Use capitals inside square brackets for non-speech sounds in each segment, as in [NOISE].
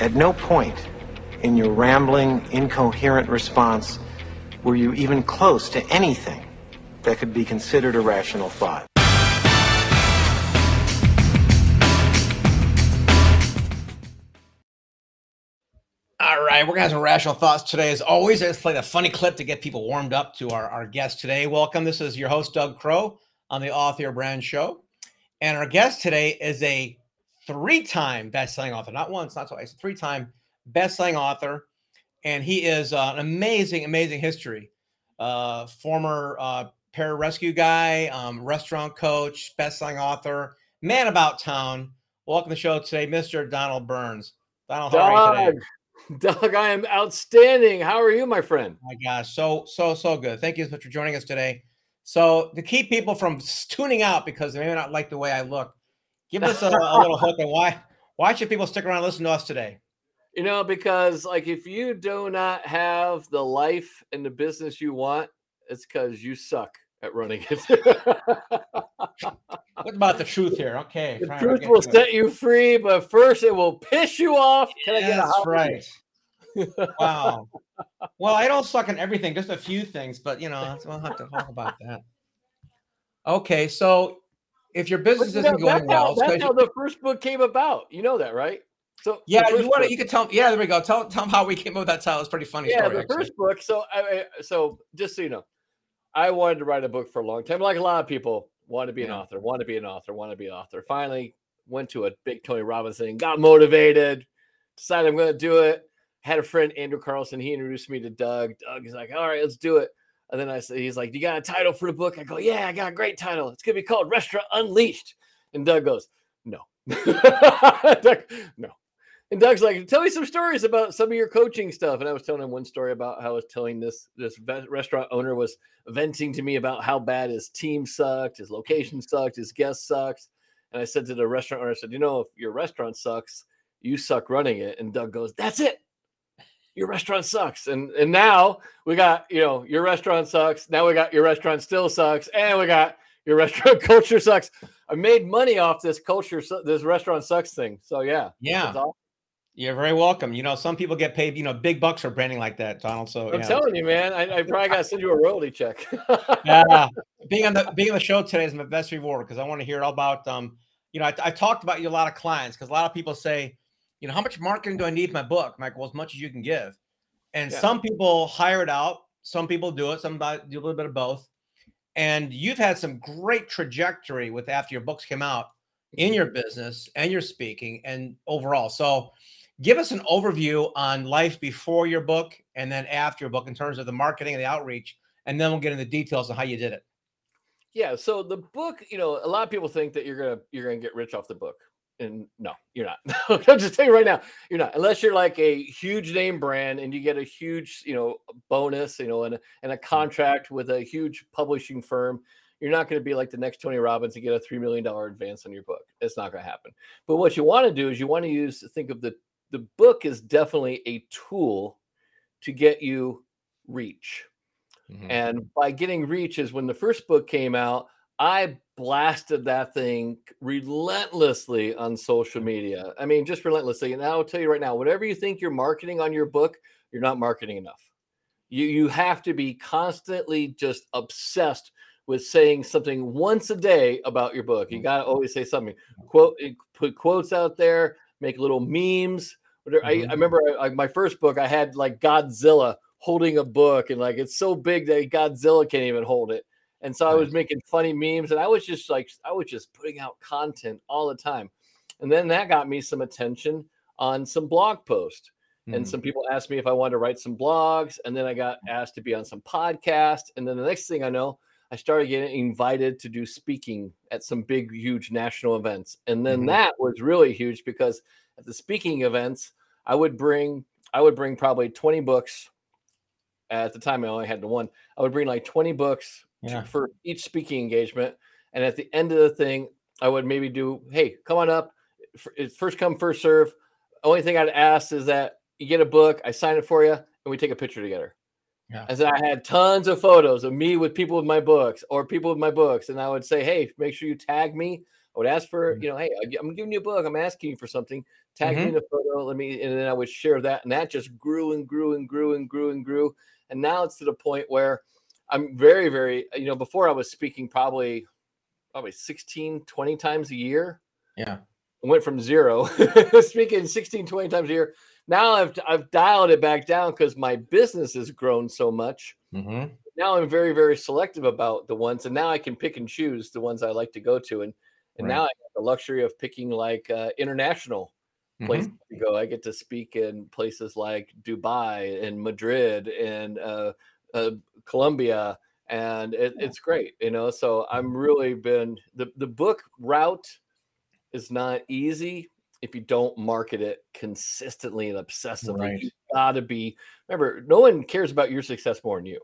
At no point in your rambling, incoherent response were you even close to anything that could be considered a rational thought. All right, we're gonna have some rational thoughts today. As always, let's play a funny clip to get people warmed up to our, our guest today. Welcome. This is your host, Doug Crow, on the Author Brand Show. And our guest today is a three-time best-selling author, not once, not twice, three-time best-selling author. And he is uh, an amazing, amazing history. Uh, former uh, pararescue guy, um, restaurant coach, best-selling author, man about town. Welcome to the show today, Mr. Donald Burns. Donald, how are you today? [LAUGHS] Doug, I am outstanding. How are you, my friend? Oh my gosh, so so so good. Thank you so much for joining us today. So to keep people from tuning out because they may not like the way I look, give us a, a little hook on why why should people stick around and listen to us today? You know, because like if you do not have the life and the business you want, it's because you suck at running it. [LAUGHS] what about the truth here? Okay, the truth will set you free, but first it will piss you off. Can I get a right? wow. Well, I don't suck in everything, just a few things, but you know, we'll have to talk about that. Okay, so if your business isn't going well, that's how the first book came about. You know that, right? So yeah, you want to, you could tell. Yeah, there we go. Tell tell them how we came up with that title. It's pretty funny. Yeah, story, the actually. first book. So I, so just so you know, I wanted to write a book for a long time, like a lot of people want to be an author, want to be an author, want to be an author. Finally, went to a big Tony Robbins thing, got motivated, decided I'm going to do it. Had a friend Andrew Carlson. He introduced me to Doug. Doug is like, "All right, let's do it." And then I said, "He's like, you got a title for the book?" I go, "Yeah, I got a great title. It's gonna be called Restaurant Unleashed." And Doug goes, "No, [LAUGHS] Doug, no." And Doug's like, "Tell me some stories about some of your coaching stuff." And I was telling him one story about how I was telling this this restaurant owner was venting to me about how bad his team sucked, his location sucked, his guest sucks. And I said to the restaurant owner, I said, "You know, if your restaurant sucks, you suck running it." And Doug goes, "That's it." Your restaurant sucks. And and now we got, you know, your restaurant sucks. Now we got your restaurant still sucks. And we got your [LAUGHS] restaurant culture sucks. I made money off this culture, this restaurant sucks thing. So yeah. Yeah. You're very welcome. You know, some people get paid, you know, big bucks for branding like that, Donald. So I'm yeah. telling you, man, I, I probably got to send you a royalty check. [LAUGHS] yeah, being on the being on the show today is my best reward because I want to hear all about, um, you know, I, I talked about you a lot of clients because a lot of people say, you know, how much marketing do I need my book? I'm like, well, as much as you can give. And yeah. some people hire it out, some people do it, some do a little bit of both. And you've had some great trajectory with after your books came out in mm-hmm. your business and your speaking and overall. So give us an overview on life before your book and then after your book in terms of the marketing and the outreach. And then we'll get into the details of how you did it. Yeah. So the book, you know, a lot of people think that you're gonna you're gonna get rich off the book and no, you're not. [LAUGHS] I'm just telling you right now, you're not. Unless you're like a huge name brand and you get a huge, you know, bonus, you know, and a, and a contract with a huge publishing firm, you're not going to be like the next Tony Robbins and get a three million dollar advance on your book. It's not going to happen. But what you want to do is you want to use think of the the book is definitely a tool to get you reach. Mm-hmm. And by getting reach is when the first book came out, I blasted that thing relentlessly on social media. I mean, just relentlessly. And I'll tell you right now, whatever you think you're marketing on your book, you're not marketing enough. You you have to be constantly just obsessed with saying something once a day about your book. You mm-hmm. got to always say something. Quote eh, put quotes out there, make little memes. Mm-hmm. I, I remember I, my first book, I had like Godzilla holding a book, and like it's so big that Godzilla can't even hold it. And so I was making funny memes and I was just like, I was just putting out content all the time. And then that got me some attention on some blog posts. Mm. And some people asked me if I wanted to write some blogs. And then I got asked to be on some podcast. And then the next thing I know, I started getting invited to do speaking at some big, huge national events. And then mm-hmm. that was really huge because at the speaking events, I would bring, I would bring probably 20 books. At the time, I only had the one. I would bring like 20 books yeah. for each speaking engagement. And at the end of the thing, I would maybe do, hey, come on up. It's first come, first serve. Only thing I'd ask is that you get a book, I sign it for you, and we take a picture together. Yeah. And then I had tons of photos of me with people with my books or people with my books. And I would say, hey, make sure you tag me I would ask for, Mhm. you know, hey, I'm giving you a book. I'm asking you for something. Tag me Mhm. in a photo. Let me, and then I would share that, and that just grew and grew and grew and grew and grew. And now it's to the point where I'm very, very, you know, before I was speaking probably, probably 16, 20 times a year. Yeah. I went from zero [LAUGHS] speaking 16, 20 times a year. Now I've I've dialed it back down because my business has grown so much. Mm-hmm. Now I'm very, very selective about the ones, and now I can pick and choose the ones I like to go to. And and Right. now I have the luxury of picking like uh, international places Mm-hmm. to go. I get to speak in places like Dubai and Madrid and uh, uh, Colombia, and it, it's great, you know. So. I'm really been the the book route is not easy if you don't market it consistently and obsessively. Right. You gotta be. Remember, no one cares about your success more than you.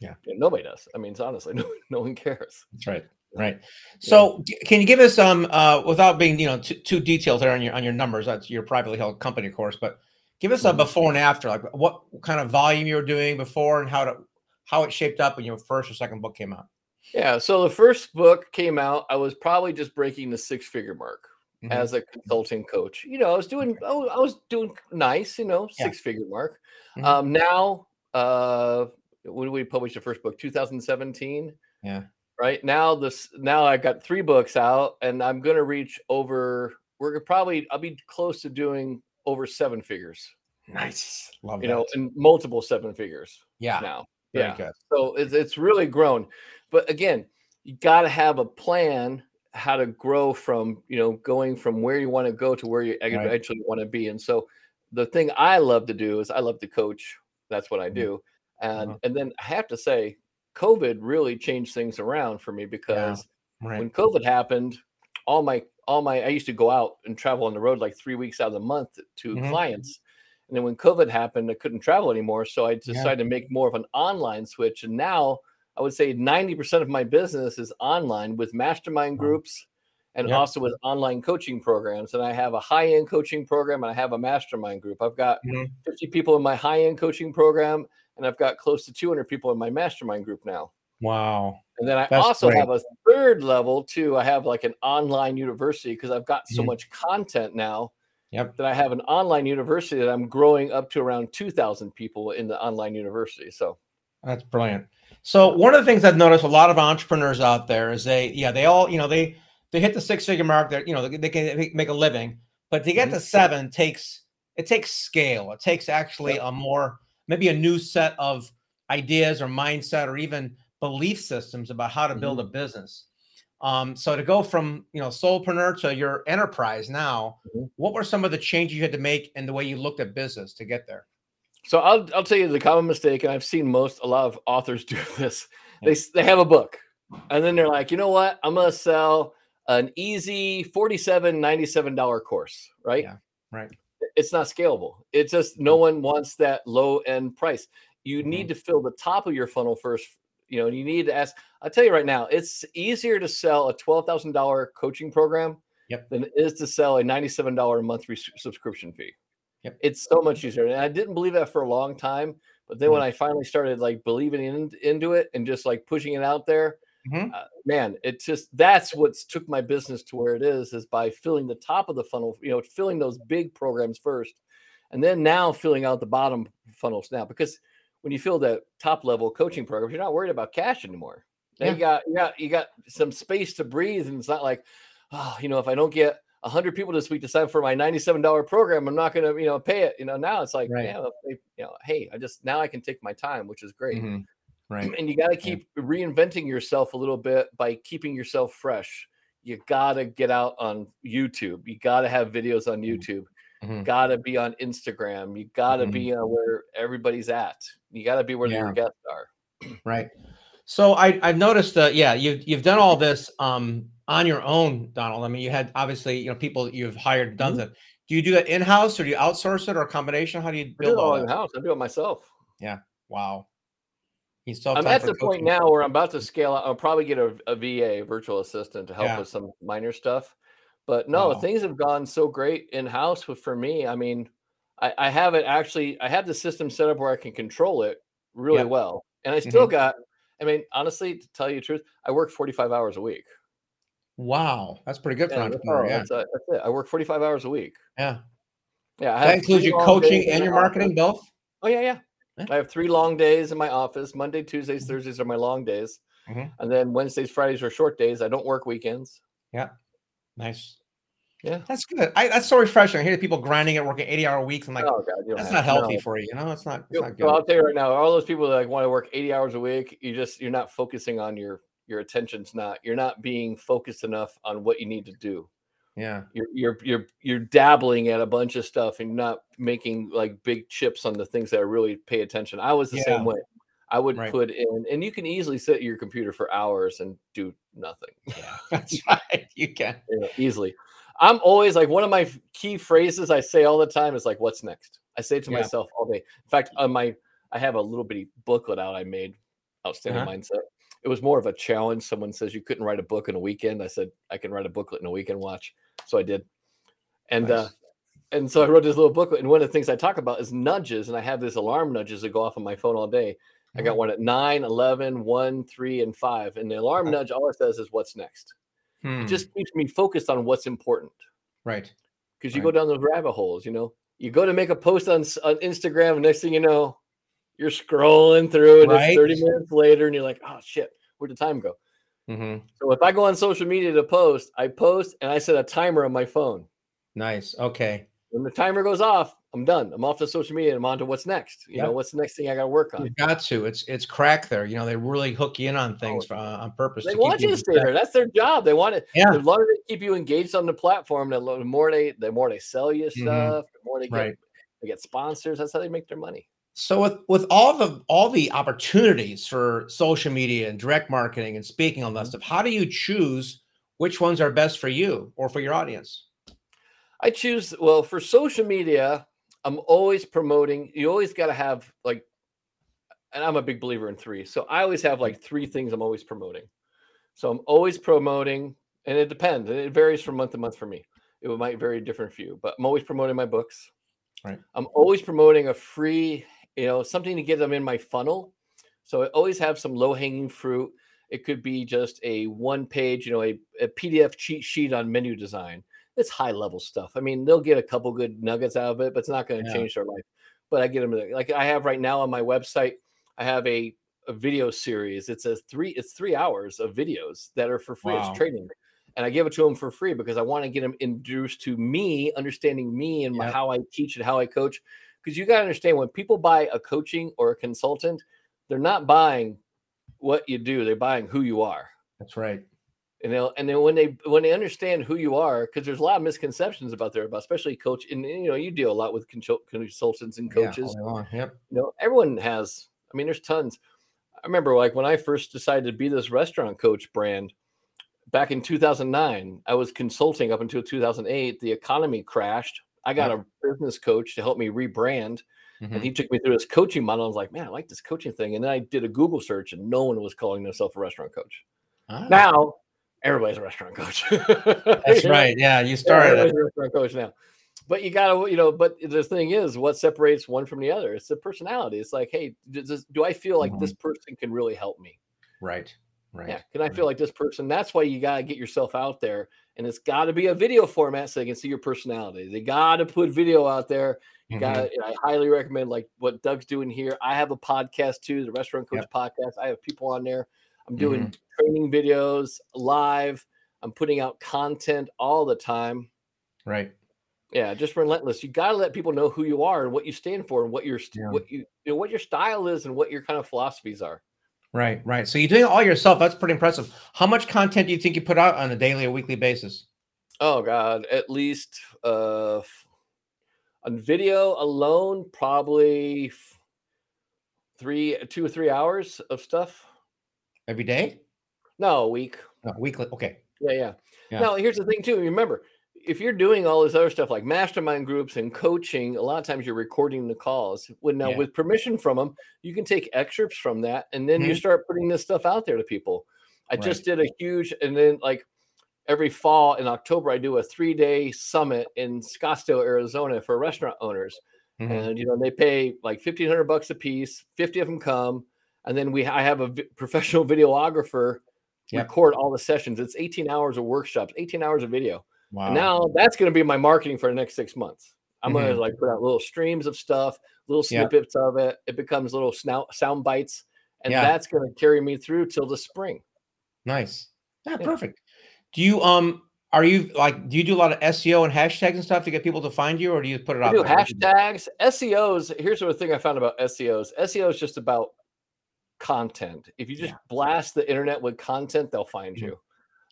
Yeah. nobody does. I mean, it's honestly, [LAUGHS] no, no one cares. That's right. Right. So, d- can you give us um uh without being you know too, too detailed there on your on your numbers? That's your privately held company, of course, but give us a Mhm. before and after, like what kind of volume you were doing before and how to how it shaped up when your first or second book came out. Yeah. So the first book came out. I was probably just breaking the six figure mark. Mhm. as a consulting coach. You know, I was doing I was doing nice, you know, Yeah. six figure mark. Mhm. Um now uh when we published the first book? 2017. Yeah. Right now, this now I've got three books out, and I'm gonna reach over. We're probably I'll be close to doing over seven figures. Nice. Love You that. know, and multiple seven figures yeah. now. Very yeah. good. So it's, it's really grown. But again, you got to have a plan how to grow from, you know, going from where you want to go to where you Right. eventually want to be. And so the thing I love to do is I love to coach. That's what I Mhm. do. And Uh-huh. and then I have to say COVID really changed things around for me because Right. when COVID happened, all my all my I used to go out and travel on the road like 3 weeks out of the month to Mhm. clients. And then when COVID happened, I couldn't travel anymore. So I Yeah. decided to make more of an online switch. And now I would say 90% of my business is online with mastermind Wow. groups and Yep. also with online coaching programs. And I have a high end coaching program and I have a mastermind group. I've got Mhm. 50 people in my high end coaching program and I've got close to 200 people in my mastermind group now. Wow. And then I That's also great. have a third level too. I have like an online university because I've got so Mhm. much content now Yep. that I have an online university that I'm growing up to around 2,000 people in the online university. So, That's brilliant. So one of the things I've noticed a lot of entrepreneurs out there is they, yeah, they all, you know, they they hit the six figure mark. That you know they, they can make- a living, but to get Mhm. to seven takes it takes scale. It takes actually a more maybe a new set of ideas or mindset or even belief systems about how to build a business. Um, so to go from you know solopreneur to your enterprise now, Mhm. what were some of the changes you had to make in the way you looked at business to get there? so I'll, I'll tell you the common mistake, and I've seen most, a lot of authors [LAUGHS] do this. Yeah. They, they have a book and then they're like, you know what? I'm going to sell an easy $47, $97 course, right? Yeah, right. It's not scalable. It's just no one wants that low end price. You Mhm. need to fill the top of your funnel first. You know, you need to ask. I'll tell you right now, it's easier to sell a twelve thousand dollar coaching program Yep. than it is to sell a ninety seven dollar a month res- subscription fee. Yep. It's so much easier, and I didn't believe that for a long time. But then when I finally started like believing in, into it and just like pushing it out there, Mhm. uh, man, it just that's what's took my business to where it is is by filling the top of the funnel, you know, filling those big programs first, and then now filling out the bottom funnels now because when you fill that top level coaching programs, you're not worried about cash anymore. Now Yeah. you got you got you got some space to breathe, and it's not like, oh, you know, if I don't get hundred people this week to sign up for my ninety-seven dollar program, I'm not gonna, you know, pay it. You know, now it's like, Right. yeah, you know, hey, I just now I can take my time, which is great. Mhm. Right. And you got to keep reinventing yourself a little bit by keeping yourself fresh. You got to get out on YouTube. You got to have videos on Mhm. YouTube. Mhm. Got to be on Instagram. You got to Mhm. be uh, where everybody's at. You got to be where Yeah. your guests are. Right. So I I've noticed that yeah you've you've done all this um on your own, Donald. I mean you had obviously you know people you've hired done Mhm. that. Do you do that in house or do you outsource it or a combination? How do you I do build it all in house? I do it myself. Yeah. Wow. I'm at the point now where I'm about to scale out. I'll probably get a, a VA, virtual assistant, to help Yeah. with some minor stuff. But no, Wow. things have gone so great in house for me. I mean, I, I have it actually. I have the system set up where I can control it really Yep. well, and I still Mhm. got. I mean, honestly, to tell you the truth, I work 45 hours a week. Wow, that's pretty good for an that's, entrepreneur. Yeah, That's, that's it. I work 45 hours a week. yeah. Yeah. I That includes your coaching and your office. marketing both. Oh yeah, yeah. Yeah. I have three long days in my office. Monday, Tuesdays, Thursdays are my long days, Mhm. and then Wednesdays, Fridays are short days. I don't work weekends. Nice. Yeah. That's good. I, that's so refreshing. I hear people grinding at working 80 hour weeks. I'm like, oh God, that's not healthy no. for you. You know, it's not, it's not good. I'll tell you right now, all those people that like want to work 80 hours a week, you just you're not focusing on your your attention's not you're not being focused enough on what you need to do. Yeah. You're you're you're you're dabbling at a bunch of stuff and not making like big chips on the things that really pay attention. I was the Yeah. same way. I would Right. put in, and you can easily sit at your computer for hours and do nothing. Yeah. [LAUGHS] That's right. You can. know, easily. I'm always like one of my key phrases I say all the time is like, "What's next?" I say to Yeah. myself all day. In fact, on my I have a little bitty booklet out I made, outstanding Uh-huh. mindset. It was more of a challenge. Someone says you couldn't write a book in a weekend. I said I can write a booklet in a weekend. Watch, so I did, and uh, and so I wrote this little booklet. And one of the things I talk about is nudges, and I have this alarm nudges that go off on my phone all day. I got Mhm. one at 9, 11, 1, 3, and 5. And the alarm nudge, all it says is what's next Hmm. it just keeps me focused on what's important right. because you Right. go down those rabbit holes you know you go to make a post on, on instagram and next thing you know you're scrolling through and Right. it's 30 minutes later and you're like oh shit where'd the time go hmm so if i go on social media to post i post and i set a timer on my phone Nice. Okay. when the timer goes off i'm done i'm off to social media i'm on to what's next you know what's the next thing i gotta work on You've got to. It's it's crack there. You know, they really hook you in on things for, uh, on purpose. Oh, they to keep want you to stay there. That's their job. They want it. Yeah. The longer they keep you engaged on the platform, the more they the more they sell you Mhm. stuff, the more they get Right. they get sponsors. That's how they make their money. So with with all the all the opportunities for social media and direct marketing and speaking on that Mhm. stuff, how do you choose which ones are best for you or for your audience? I choose well for social media. I'm always promoting. You always got to have like, and I'm a big believer in three. So I always have like three things I'm always promoting. So I'm always promoting, and it depends. and It varies from month to month for me. It might vary different for you, but I'm always promoting my books. Right. I'm always promoting a free, you know, something to get them in my funnel. So I always have some low hanging fruit. It could be just a one page, you know, a, a PDF cheat sheet on menu design. It's high level stuff. I mean, they'll get a couple good nuggets out of it, but it's not going to Yeah. change their life. But I get them like I have right now on my website. I have a, a video series. It's a three. It's three hours of videos that are for free. Wow. It's training, and I give it to them for free because I want to get them introduced to me, understanding me and my, Yep. how I teach and how I coach. Because you got to understand when people buy a coaching or a consultant, they're not buying what you do. They're buying who you are. That's right. And they'll, and then when they when they understand who you are, because there's a lot of misconceptions about there about especially coach and you know you deal a lot with consult- consultants and Yeah, coaches. all. Yep. You know, everyone has. I mean, there's tons. I remember like when I first decided to be this restaurant coach brand back in 2009. I was consulting up until 2008. The economy crashed. I got a business coach to help me rebrand, Mhm. and he took me through this coaching model. I was like, man, I like this coaching thing. And then I did a Google search, and no one was calling themselves a restaurant coach. Ah, Now everybody's a restaurant coach. [LAUGHS] that's right. Yeah, you started it. a restaurant coach now. But you gotta, you know, but the thing is, what separates one from the other? It's the personality. It's like, hey, does this, do I feel like this person can really help me? Right. Right. Yeah. Can I feel like this person? That's why you gotta get yourself out there, and it's got to be a video format so they can see your personality. They got to put video out there. You Mhm. got. I highly recommend like what Doug's doing here. I have a podcast too, the Restaurant Coach Podcast. I have people on there. I'm doing Mm-hmm. Training videos live. I'm putting out content all the time. Right. Yeah, just relentless. You got to let people know who you are and what you stand for and what your st- Yeah. what you, you know, what your style is and what your kind of philosophies are. Right. Right. So you're doing it all yourself. That's pretty impressive. How much content do you think you put out on a daily or weekly basis? Oh God, at least uh on video alone, probably three, two or three hours of stuff. Every day? No, a week. No, weekly. Okay. Yeah, yeah. Yeah. Now, here's the thing too. Remember, if you're doing all this other stuff like mastermind groups and coaching, a lot of times you're recording the calls. When now, Yeah. with permission from them, you can take excerpts from that, and then you Mhm. start putting this stuff out there to people. I Right. just did a huge, and then like every fall in October, I do a three day summit in Scottsdale, Arizona for restaurant owners. Mhm. And you know, they pay like fifteen hundred bucks a piece. Fifty of them come, and then we I have a professional [LAUGHS] videographer Yep. record all the sessions. It's 18 hours of workshops, 18 hours of video. Wow. And now that's going to be my marketing for the next six months. I'm going Mhm. to like put out little streams of stuff, little snippets of it. It becomes little snout sound bites, and Yeah. that's going to carry me through till the spring. nice. Yeah, Yeah. perfect. Do you um are you like do you do a lot of SEO and hashtags and stuff to get people to find you, or do you put it I out do there? hashtags, SEOs. Here's the thing I found about SEOs. SEO is just about content. If you just Yeah. blast the internet with content, they'll find Mhm. you.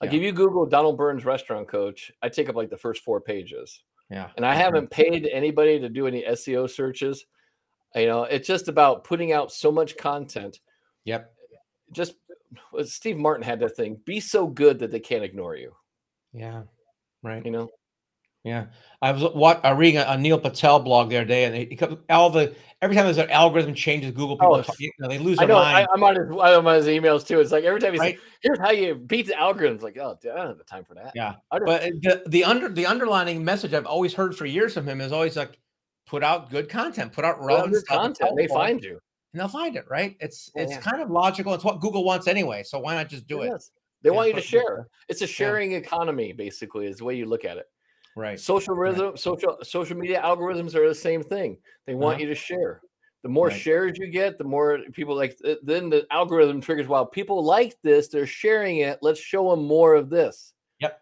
Like Yeah. if you Google Donald Burns restaurant coach, I take up like the first four pages. Yeah. and I haven't paid anybody to do any SEO searches. You know, it's just about putting out so much content. Yep. Just well, Steve Martin had that thing: be so good that they can't ignore you. Yeah. Right. You know, Yeah, I was what I reading a, a Neil Patel blog the other day, and he, he all the every time there's an algorithm changes, Google people Oh, talk, you know, they lose I their know. mind. I, I'm on his, I'm on his emails too. It's like every time he Right. says, "Here's how you beat the algorithms," like, oh, dude, I don't have the time for that. yeah, but the the under the underlining message I've always heard for years from him is always like, put out good content, put out Put out relevant stuff, content. They find you. and they'll find it. Right? It's Yeah, it's yeah. kind of logical. It's what Google wants anyway. So why not just do it? Yes. They Yeah, want you to share. It's a sharing economy, basically, is the way you look at it. Right. Social rhythm, social social media algorithms are the same thing. They want Uh-huh. you to share. The more Right. shares you get, the more people like. Then the algorithm triggers. Wow, people like this. They're sharing it. Let's show them more of this. Yep.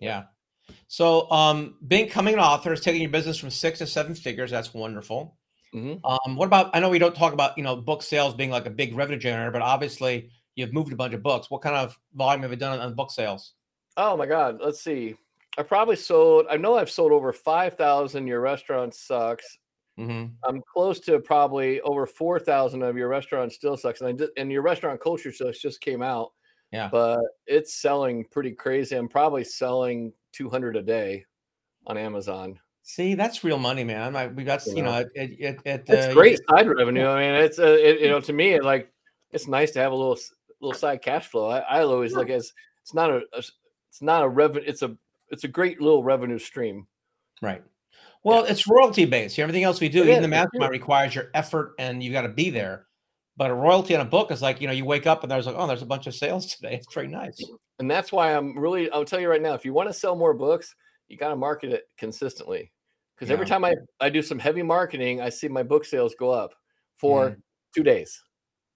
Yeah. So, um, being coming an author is taking your business from six to seven figures. That's wonderful. Mhm. Um, what about? I know we don't talk about you know book sales being like a big revenue generator, but obviously you've moved a bunch of books. What kind of volume have you done on, on book sales? Oh my God. Let's see. I probably sold. I know I've sold over five thousand. Your restaurant sucks. Mm-hmm. I'm close to probably over four thousand of your restaurant still sucks, and I did, and your restaurant culture sucks just came out. Yeah. but it's selling pretty crazy. I'm probably selling 200 a day on Amazon. See, that's real money, man. I, we got you know it It's uh, great side revenue. I mean, it's a, it, you know, to me, it like it's nice to have a little little side cash flow. I, I always look as it's not a it's not a revenue. It's a it's a great little revenue stream. Right. Well, it's royalty based. Everything else we do, It even is, the mastermind requires your effort and you got to be there. But a royalty on a book is like, you know, you wake up and there's like, oh, there's a bunch of sales [LAUGHS] today. It's very nice. And that's why I'm really, I'll tell you right now, if you want to sell more books, you got to market it consistently. Because every time I, I do some heavy marketing, I see my book sales go up for Mhm. two days.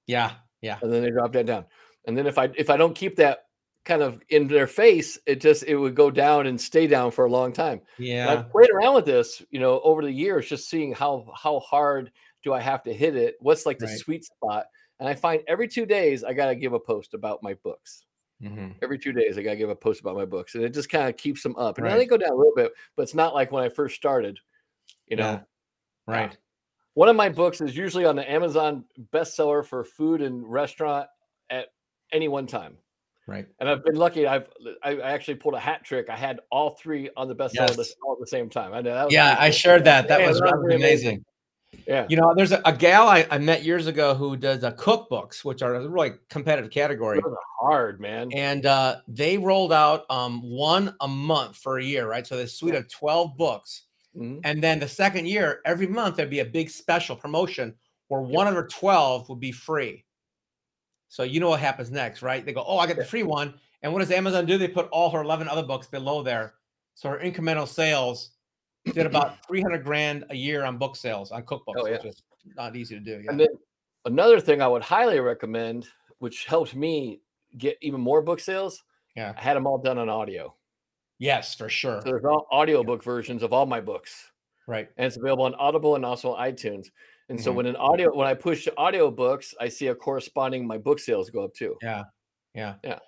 Yeah. Yeah. and then they drop that down. And then if I if I don't keep that kind of in their face, it just it would go down and stay down for a long time. And Yeah. I've played around with this, you know, over the years, just seeing how how hard do I have to hit it? What's like the Right. sweet spot? And I find every two days I got to give a post about my books. hmm Every two days I got to give a post about my books, and it just kind of keeps them up. And now Right. they go down a little bit, but it's not like when I first started. You know, Yeah. Right. one of my books is usually on the Amazon bestseller for food and restaurant at any one time. Right. And I've been lucky. I've I actually pulled a hat trick. I had all three on the bestseller Yes. list all at the same time. I know. That was Yeah. pretty I shared that. That Yeah, was, that was that was really amazing. amazing. Yeah. You know, there's a, a gal I, I met years ago who does uh, cookbooks, which are a really competitive category. Hard, man. and uh, they rolled out um, one a month for a year, right? So this suite of 12 books. Mhm. And then the second year, every month there'd be a big special promotion where one of the 12 would be free. So you know what happens next, right? They go, Oh, I got the free one. And what does Amazon do? They put all her 11 other books below there. So her incremental sales did [CLEARS THROAT] about 300 grand a year on book sales, on cookbooks, Oh, yeah. which is not easy to do. Yeah. And then another thing I would highly recommend, which helped me get even more book sales, Yeah. I had them all done on audio. yes, for sure. So there's all audiobook versions of all my books. Right. and it's available on Audible and also on iTunes. And so Mhm. when an audio when I push audio books, I see a corresponding my book sales go up too. Yeah. Yeah. Yeah.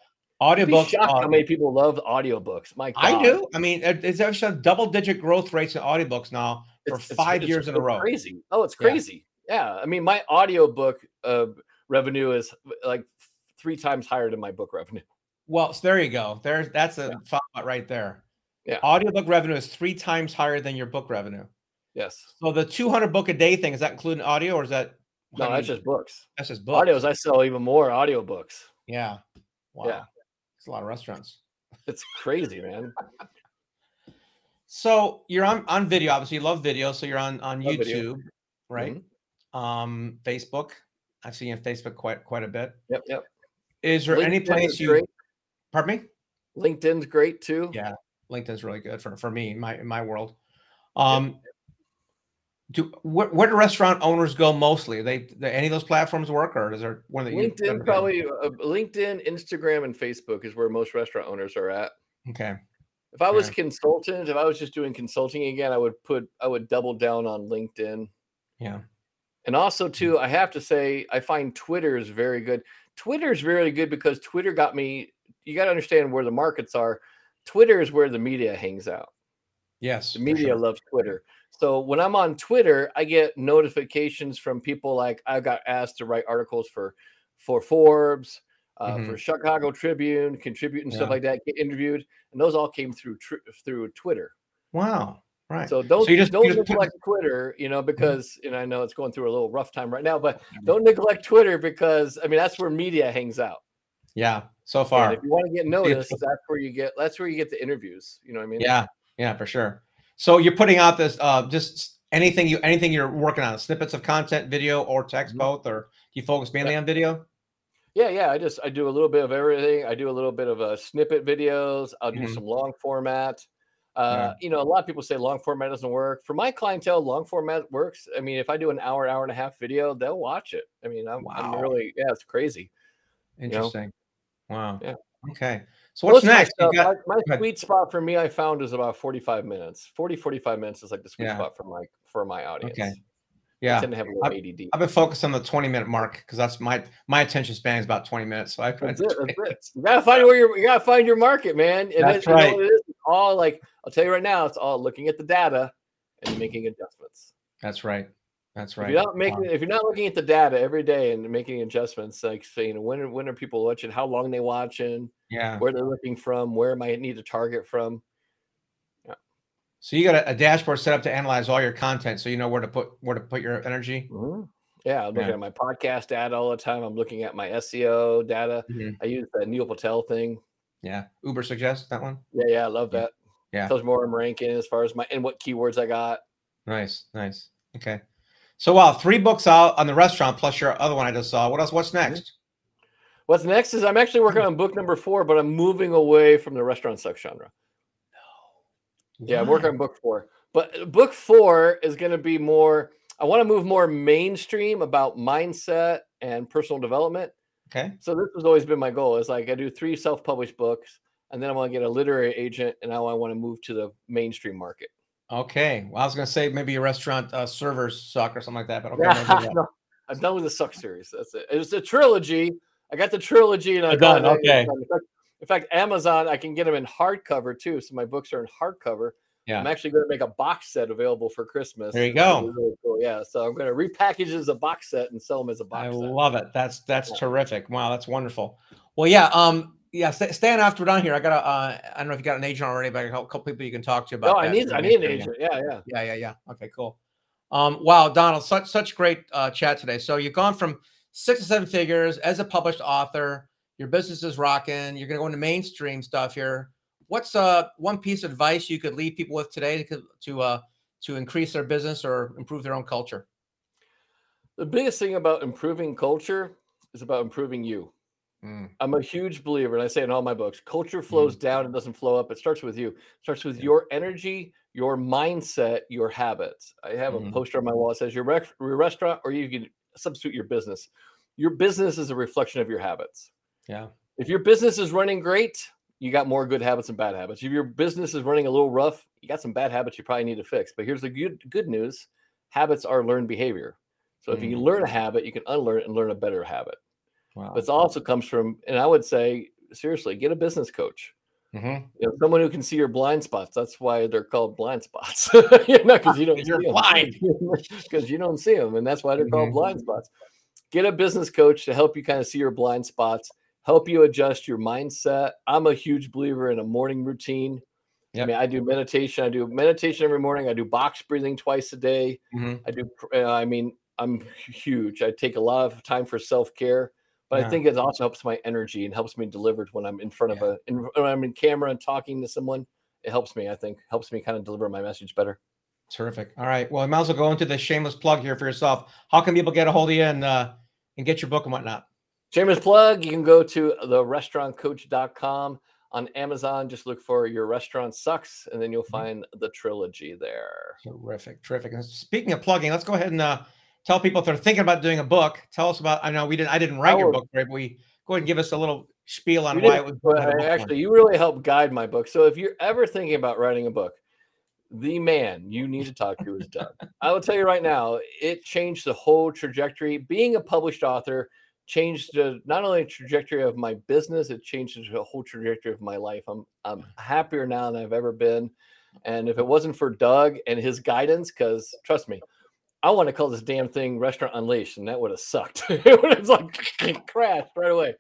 Audiobooks. how many people love audiobooks. My God. I do. I mean, it- it's actually double digit growth rates in audiobooks now for It's- it's- five it's- years in a row. Crazy. Oh, it's Yeah. crazy. Yeah. I mean, my audiobook uh, revenue is like three times higher than my book revenue. Well, so there you go. There's that's a Yeah. thought right there. Yeah. Audiobook revenue is three times higher than your book revenue. Yes. So the 200 book a day thing, is that including audio or is that? No, that's just books. that's just books. Audios, I sell even more audio books. Yeah. Wow. Yeah. It's a lot of restaurants. It's crazy, man. So you're on, on video, obviously you love video. So you're on, on Love YouTube, video. right? Mhm. Um, Facebook. I've seen you on Facebook quite, quite a bit. Yep. Yep. Is there any place you? great. Pardon me. LinkedIn's great too. Yeah, LinkedIn's really good for for me my in my world. Um, do where, where do restaurant owners go mostly? They, they any of those platforms work, or is there one that you? LinkedIn probably uh, LinkedIn, Instagram, and Facebook is where most restaurant owners are at. Okay. If I was Yeah. consultant, if I was just doing consulting again, I would put I would double down on LinkedIn. Yeah. And also too, I have to say I find Twitter is very good. Twitter is very good because Twitter got me you got to understand where the markets are. Twitter is where the media hangs out. Yes. The media sure. loves Twitter. So when I'm on Twitter, I get notifications from people like I got asked to write articles for for Forbes, uh, for Chicago Tribune, contribute and stuff Mm-hmm. Like that, get interviewed, and those all came through tr- through Twitter. Wow. Right. So don't you just- don't just neglect Twitter, you know, because and I know it's going through a little rough time right now, but don't neglect Twitter because I mean that's where media hangs out. yeah. So And far. if you want to get [LAUGHS] noticed, that's where you get that's where you get the interviews. You know what I mean? Yeah. Yeah. For sure. So you're putting out this uh just anything you anything you're working on snippets of content, video or text Mhm. both, or do you focus mainly on video? Yeah, yeah. I just I do a little bit of everything. I do a little bit of uh, snippet videos. I'll do Mhm. some long format. Uh, You know, a lot of people say long format doesn't work. For my clientele, long format works. I mean, if I do an hour, hour and a half video, they'll watch it. I mean, I'm, I'm really yeah, it's crazy. know? Interesting. Wow. Yeah. Okay. So what's Most next? Stuff- uh, got- my, my sweet spot for me, I found is about 45 minutes. 40, 45 minutes is like the sweet Yeah. spot for my for my audience. Okay. I yeah. tend to have a little ADD. I've been focused on the 20 minute mark because that's my my attention span is about 20 minutes. So I That's it, [LAUGHS] that's it. You gotta find where you're, you gotta find your market, man. And That's it, you know right. it is? All like I'll tell you right now, it's all looking at the data and making adjustments. That's right. That's right. If you're not making, if you're not looking at the data every day and making adjustments, like saying when are, when are people watching, how long they watching, yeah. where they're looking from, where might need to target from. Yeah. So you got a, a dashboard set up to analyze all your content, so you know where to put where to put your energy. Mhm. Yeah, I'm looking Yeah. at my podcast data all the time. I'm looking at my SEO data. Mhm. I use the Neil Patel thing. Yeah. Uber suggests that one. Yeah, yeah, I love that. Yeah. Tells me where I'm ranking as far as my and what keywords I got. Nice. Nice. Okay. So wow, three books out on the restaurant plus your other one I just saw. What else? What's mm-hmm. next? What's next is I'm actually working on book number four, but I'm moving away from the restaurant sex genre. No. Yeah, I'm working on book four. But book four is going to be more, I want to move more mainstream about mindset and personal development. Okay. So this has always been my goal is like I do three self-published books and then I want to get a literary agent and now I want to move to the mainstream market. Okay. Well, I was gonna say maybe a restaurant uh, servers suck or something like that, but okay. Yeah, [LAUGHS] no, I'm done with the suck series. That's it. It's a trilogy. I got the trilogy and I'm You're done. okay. In fact, Amazon, I can get them in hardcover too. So my books are in hardcover. Yeah. I'm actually going to make a box set available for Christmas. There you go. really cool. Yeah. So I'm going to repackage as a box set and sell them as a box I set. love it. That's that's Yeah. terrific. Wow, that's wonderful. Well, yeah. Um. Yeah. St- Stan, after we're done here, I got a. Uh, I don't know if you got an agent already, but I got a couple people you can talk to about. No, I need I need an agent. Yeah, yeah. Yeah, yeah, yeah. Okay, cool. Um, wow, Donald, such such great uh, chat today. So you've gone from six to seven figures as a published author. Your business is rocking. You're going to go into mainstream stuff here. What's uh one piece of advice you could leave people with today to to uh to increase their business or improve their own culture? The biggest thing about improving culture is about improving you. Mm, I'm a huge believer, and I say in all my books, culture flows down and doesn't flow up. It starts with you. It starts with Yeah. your energy, your mindset, your habits. I have Mhm. a poster on my wall that says your, rec- your restaurant, or you can substitute your business. Your business is a reflection of your habits. Yeah. If your business is running great, you got more good habits and bad habits. If your business is running a little rough, you got some bad habits you probably need to fix. But here's the good good news: habits are learned behavior. So if you learn a habit, you can unlearn it and learn a better habit. Wow. But it also comes from, and I would say seriously, get a business coach. Mhm. You know, someone who can see your blind spots. That's why they're called blind spots. [LAUGHS] you know, because you don't You're blind. [LAUGHS] because you don't see them, and that's why they're called Mhm. blind spots. Get a business coach to help you kind of see your blind spots, help you adjust your mindset. I'm a huge believer in a morning routine. I mean, I do meditation. I do meditation every morning. I do box breathing twice a day. Mhm. I do. uh, I mean, I'm huge. I take a lot of time for self care, but Yeah. I think it also helps my energy and helps me deliver when I'm in front of a in, when I'm in camera and talking to someone. It helps me. I think helps me kind of deliver my message better. Terrific. All right. Well, I might as well go into the shameless plug here for yourself. How can people get a hold of you and uh, and get your book and whatnot? Shameless plug, you can go to the restaurantcoach.com on Amazon. Just look for Your Restaurant Sucks, and then you'll Mhm. find the trilogy there. Terrific, terrific. And speaking of plugging, let's go ahead and uh, tell people if they're thinking about doing a book. Tell us about. I know we didn't. I didn't write your book, right? But we go ahead and give us a little spiel on why it was. but good to I- one. actually, you really helped guide my book. So if you're ever thinking about writing a book, the man you need to talk to is Doug. I will tell you right now, it changed the whole trajectory. Being a published author changed the, not only the trajectory of my business, it changed the whole trajectory of my life. I'm I'm happier now than I've ever been. And if it wasn't for Doug and his guidance, because trust me, I want to call this damn thing Restaurant Unleashed, and that would have sucked. [LAUGHS] it would have like [LAUGHS] crashed right away.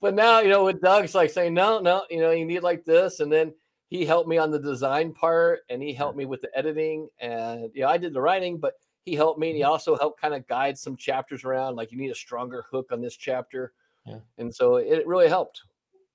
But now, you know, with Doug's like saying, no, no, you know, you need like this, and then he helped me on the design part, and he helped mm. me with the editing, and you know, I did the writing, but he helped me, and he mm-hmm. also helped kind of guide some chapters around, like you need a stronger hook on this chapter, Yeah. and so it really helped.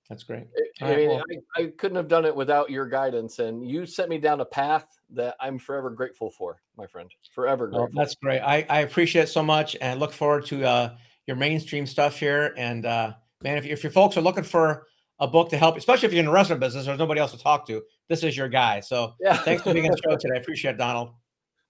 That's great. I right, mean, well- I, I couldn't have done it without your guidance, and you sent me down a path that I'm forever grateful for, my friend. Forever Well, grateful. that's great. I, I appreciate it so much and look forward to uh, your mainstream stuff here. And uh, man, if, if your folks are looking for a book to help, especially if you're in the restaurant business, there's nobody else to talk to. This is your guy. So yeah. thanks for being on the show [LAUGHS] today. I appreciate it, Donald.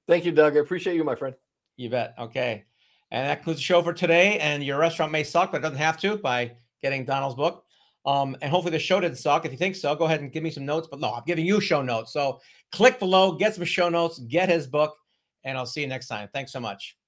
Thank you, Doug. I appreciate you, my friend. You bet. Okay. And that concludes the show for today. And your restaurant may suck, but it doesn't have to by getting Donald's book. Um, and hopefully the show didn't suck. If you think so, go ahead and give me some notes. But no, I'm giving you show notes. So click below, get some show notes, get his book, and I'll see you next time. Thanks so much.